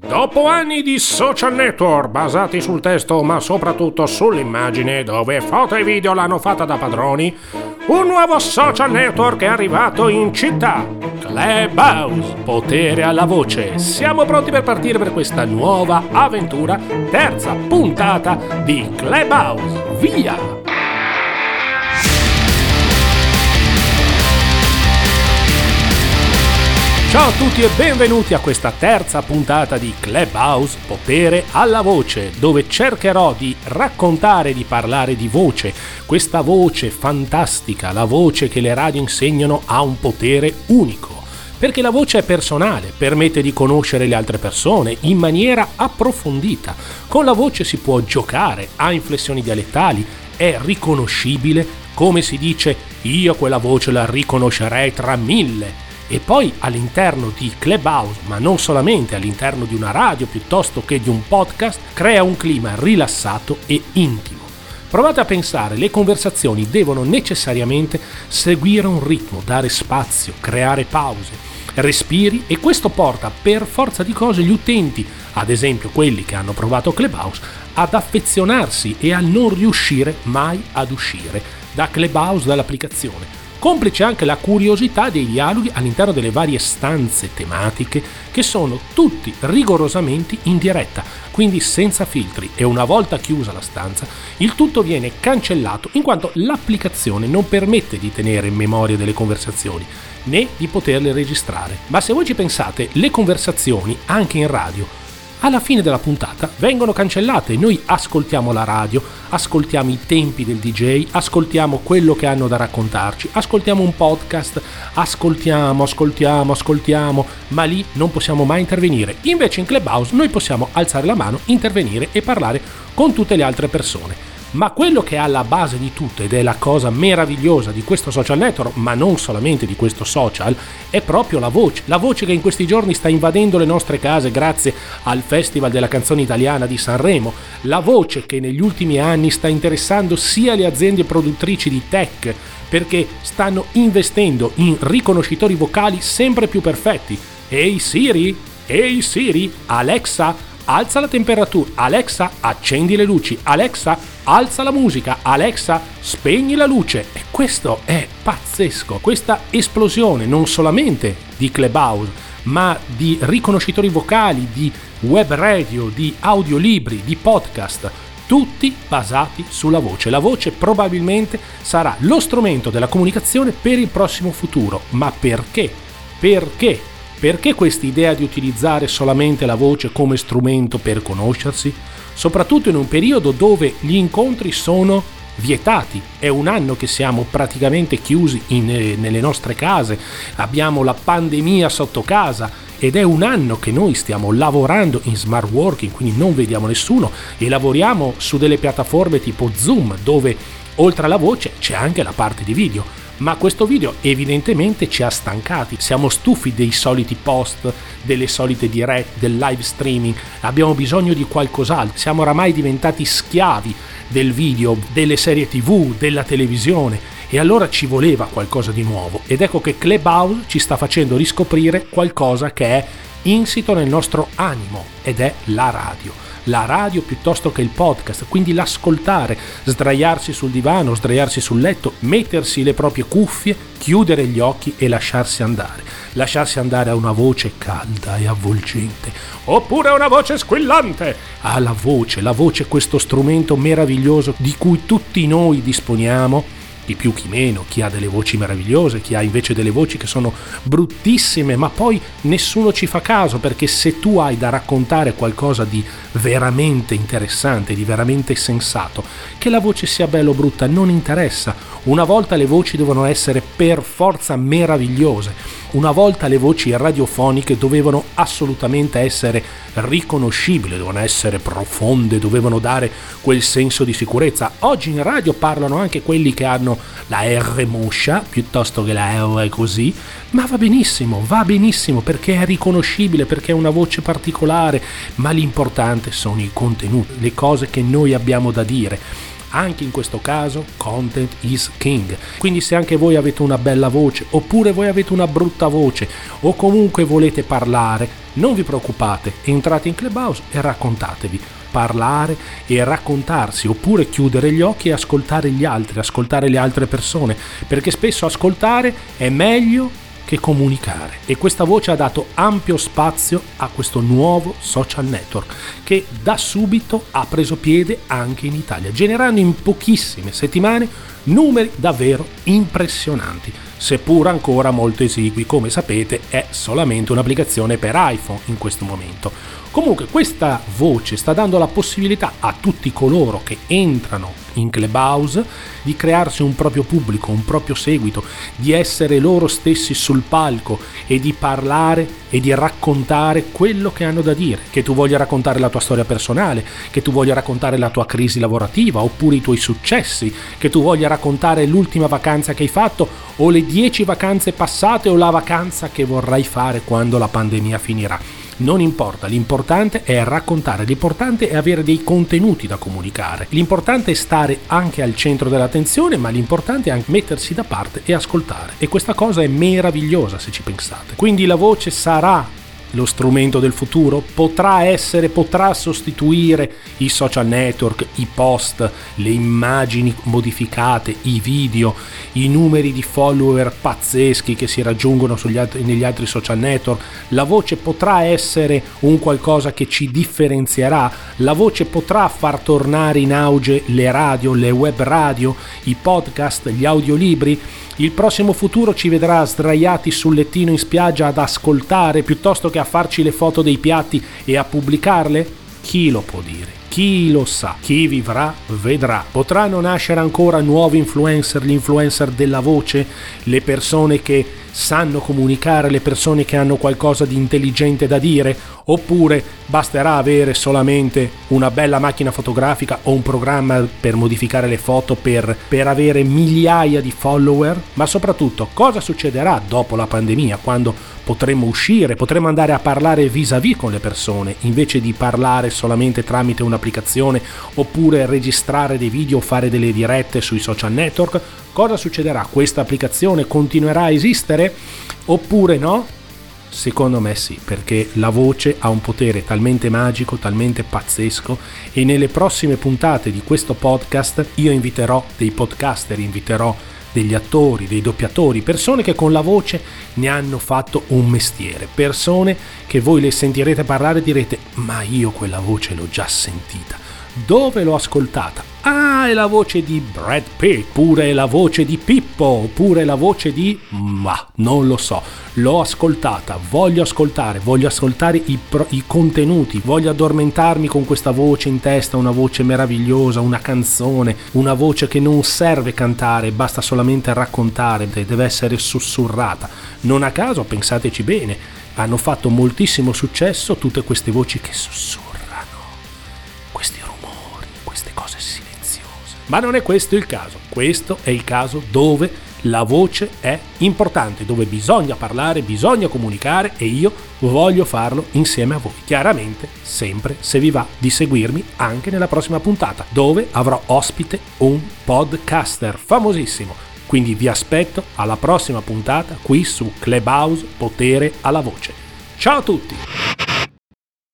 Dopo anni di social network basati sul testo ma soprattutto sull'immagine dove foto e video l'hanno fatta da padroni, un nuovo social network è arrivato in città. Clubhouse, potere alla voce. Siamo pronti per partire per questa nuova avventura, terza puntata di Clubhouse. Via! Ciao a tutti e benvenuti a questa terza puntata di Clubhouse Potere alla Voce, dove cercherò di raccontare, di parlare di voce, questa voce fantastica, la voce che le radio insegnano ha un potere unico. Perché la voce è personale, permette di conoscere le altre persone in maniera approfondita. Con la voce si può giocare, ha inflessioni dialettali, è riconoscibile, come si dice io quella voce la riconoscerei tra mille e poi all'interno di Clubhouse, ma non solamente all'interno di una radio piuttosto che di un podcast, crea un clima rilassato e intimo. Provate a pensare, le conversazioni devono necessariamente seguire un ritmo, dare spazio, creare pause, respiri e questo porta per forza di cose gli utenti, ad esempio quelli che hanno provato Clubhouse, ad affezionarsi e a non riuscire mai ad uscire da Clubhouse, dall'applicazione complice anche la curiosità dei dialoghi all'interno delle varie stanze tematiche che sono tutti rigorosamente in diretta, quindi senza filtri e una volta chiusa la stanza il tutto viene cancellato in quanto l'applicazione non permette di tenere in memoria delle conversazioni né di poterle registrare. Ma se voi ci pensate, le conversazioni anche in radio alla fine della puntata vengono cancellate. Noi ascoltiamo la radio, ascoltiamo i tempi del DJ, ascoltiamo quello che hanno da raccontarci, ascoltiamo un podcast, ascoltiamo, ascoltiamo, ascoltiamo, ma lì non possiamo mai intervenire. Invece in Clubhouse noi possiamo alzare la mano, intervenire e parlare con tutte le altre persone. Ma quello che è alla base di tutto ed è la cosa meravigliosa di questo social network, ma non solamente di questo social, è proprio la voce. La voce che in questi giorni sta invadendo le nostre case grazie al Festival della canzone italiana di Sanremo. La voce che negli ultimi anni sta interessando sia le aziende produttrici di tech, perché stanno investendo in riconoscitori vocali sempre più perfetti. Ehi Siri? Ehi Siri? Alexa? Alza la temperatura. Alexa, accendi le luci. Alexa, alza la musica, Alexa, spegni la luce. E questo è pazzesco, questa esplosione non solamente di Clubhouse, ma di riconoscitori vocali, di web radio, di audiolibri, di podcast, tutti basati sulla voce. La voce probabilmente sarà lo strumento della comunicazione per il prossimo futuro. Ma perché? Perché? Perché questa idea di utilizzare solamente la voce come strumento per conoscersi? soprattutto in un periodo dove gli incontri sono vietati. È un anno che siamo praticamente chiusi in, eh, nelle nostre case, abbiamo la pandemia sotto casa ed è un anno che noi stiamo lavorando in smart working, quindi non vediamo nessuno e lavoriamo su delle piattaforme tipo Zoom dove oltre alla voce c'è anche la parte di video ma questo video evidentemente ci ha stancati, siamo stufi dei soliti post, delle solite dirette, del live streaming, abbiamo bisogno di qualcos'altro, siamo oramai diventati schiavi del video, delle serie tv, della televisione. E allora ci voleva qualcosa di nuovo. Ed ecco che Clubhouse ci sta facendo riscoprire qualcosa che è insito nel nostro animo ed è la radio la radio piuttosto che il podcast, quindi l'ascoltare, sdraiarsi sul divano, sdraiarsi sul letto, mettersi le proprie cuffie, chiudere gli occhi e lasciarsi andare. Lasciarsi andare a una voce calda e avvolgente, oppure a una voce squillante. Ah, la voce, la voce questo strumento meraviglioso di cui tutti noi disponiamo chi più chi meno, chi ha delle voci meravigliose, chi ha invece delle voci che sono bruttissime, ma poi nessuno ci fa caso perché se tu hai da raccontare qualcosa di veramente interessante, di veramente sensato, che la voce sia bella o brutta non interessa. Una volta le voci devono essere per forza meravigliose una volta le voci radiofoniche dovevano assolutamente essere riconoscibili, dovevano essere profonde, dovevano dare quel senso di sicurezza. Oggi in radio parlano anche quelli che hanno la R moscia piuttosto che la R così, ma va benissimo, va benissimo perché è riconoscibile, perché è una voce particolare, ma l'importante sono i contenuti, le cose che noi abbiamo da dire Anche in questo caso, content is king. Quindi se anche voi avete una bella voce, oppure voi avete una brutta voce, o comunque volete parlare, non vi preoccupate, entrate in Clubhouse e raccontatevi parlare e raccontarsi oppure chiudere gli occhi e ascoltare gli altri, ascoltare le altre persone, perché spesso ascoltare è meglio che comunicare. E questa voce ha dato ampio spazio a questo nuovo social network che da subito ha preso piede anche in Italia, generando in pochissime settimane numeri davvero impressionanti, seppur ancora molto esigui, come sapete è solamente un'applicazione per iPhone in questo momento. Comunque questa voce sta dando la possibilità a tutti coloro che entrano in Clubhouse di crearsi un proprio pubblico, un proprio seguito, di essere loro stessi sul palco e di parlare e di raccontare quello che hanno da dire, che tu voglia raccontare la tua storia personale, che tu voglia raccontare la tua crisi lavorativa oppure i tuoi successi, che tu voglia raccontare l'ultima vacanza che hai fatto o le 10 vacanze passate o la vacanza che vorrai fare quando la pandemia finirà non importa, l'importante è raccontare, l'importante è avere dei contenuti da comunicare, l'importante è stare anche al centro dell'attenzione, ma l'importante è anche mettersi da parte e ascoltare. E questa cosa è meravigliosa se ci pensate. Quindi la voce sarà lo strumento del futuro? Potrà essere, potrà sostituire i social network, i post, le immagini modificate, i video, i numeri di follower pazzeschi che si raggiungono altri, negli altri social network. La voce potrà essere un qualcosa che ci differenzierà. La voce potrà far tornare in auge le radio, le web radio, i podcast, gli audiolibri il prossimo futuro ci vedrà sdraiati sul lettino in spiaggia ad ascoltare piuttosto che a farci le foto dei piatti e a pubblicarle? Chi lo può dire? Chi lo sa? Chi vivrà vedrà. Potranno nascere ancora nuovi influencer, l'influencer della voce, le persone che sanno comunicare, le persone che hanno qualcosa di intelligente da dire, oppure basterà avere solamente una bella macchina fotografica o un programma per modificare le foto per, per avere migliaia di follower? Ma soprattutto cosa succederà dopo la pandemia, quando potremmo uscire, potremmo andare a parlare vis-à-vis con le persone invece di parlare solamente tramite un'applicazione oppure registrare dei video o fare delle dirette sui social network? Cosa succederà? Questa applicazione continuerà a esistere oppure no? Secondo me sì, perché la voce ha un potere talmente magico, talmente pazzesco e nelle prossime puntate di questo podcast io inviterò dei podcaster, inviterò degli attori, dei doppiatori, persone che con la voce ne hanno fatto un mestiere, persone che voi le sentirete parlare e direte ma io quella voce l'ho già sentita dove l'ho ascoltata? Ah, è la voce di Brad Pitt, pure la voce di Pippo, pure la voce di... ma non lo so. L'ho ascoltata, voglio ascoltare, voglio ascoltare i, pro, i contenuti, voglio addormentarmi con questa voce in testa, una voce meravigliosa, una canzone, una voce che non serve cantare, basta solamente raccontare, deve essere sussurrata. Non a caso, pensateci bene, hanno fatto moltissimo successo tutte queste voci che sussurrano Ma non è questo il caso, questo è il caso dove la voce è importante, dove bisogna parlare, bisogna comunicare e io voglio farlo insieme a voi. Chiaramente, sempre se vi va di seguirmi anche nella prossima puntata, dove avrò ospite un podcaster famosissimo. Quindi vi aspetto alla prossima puntata qui su Clubhouse Potere alla Voce. Ciao a tutti!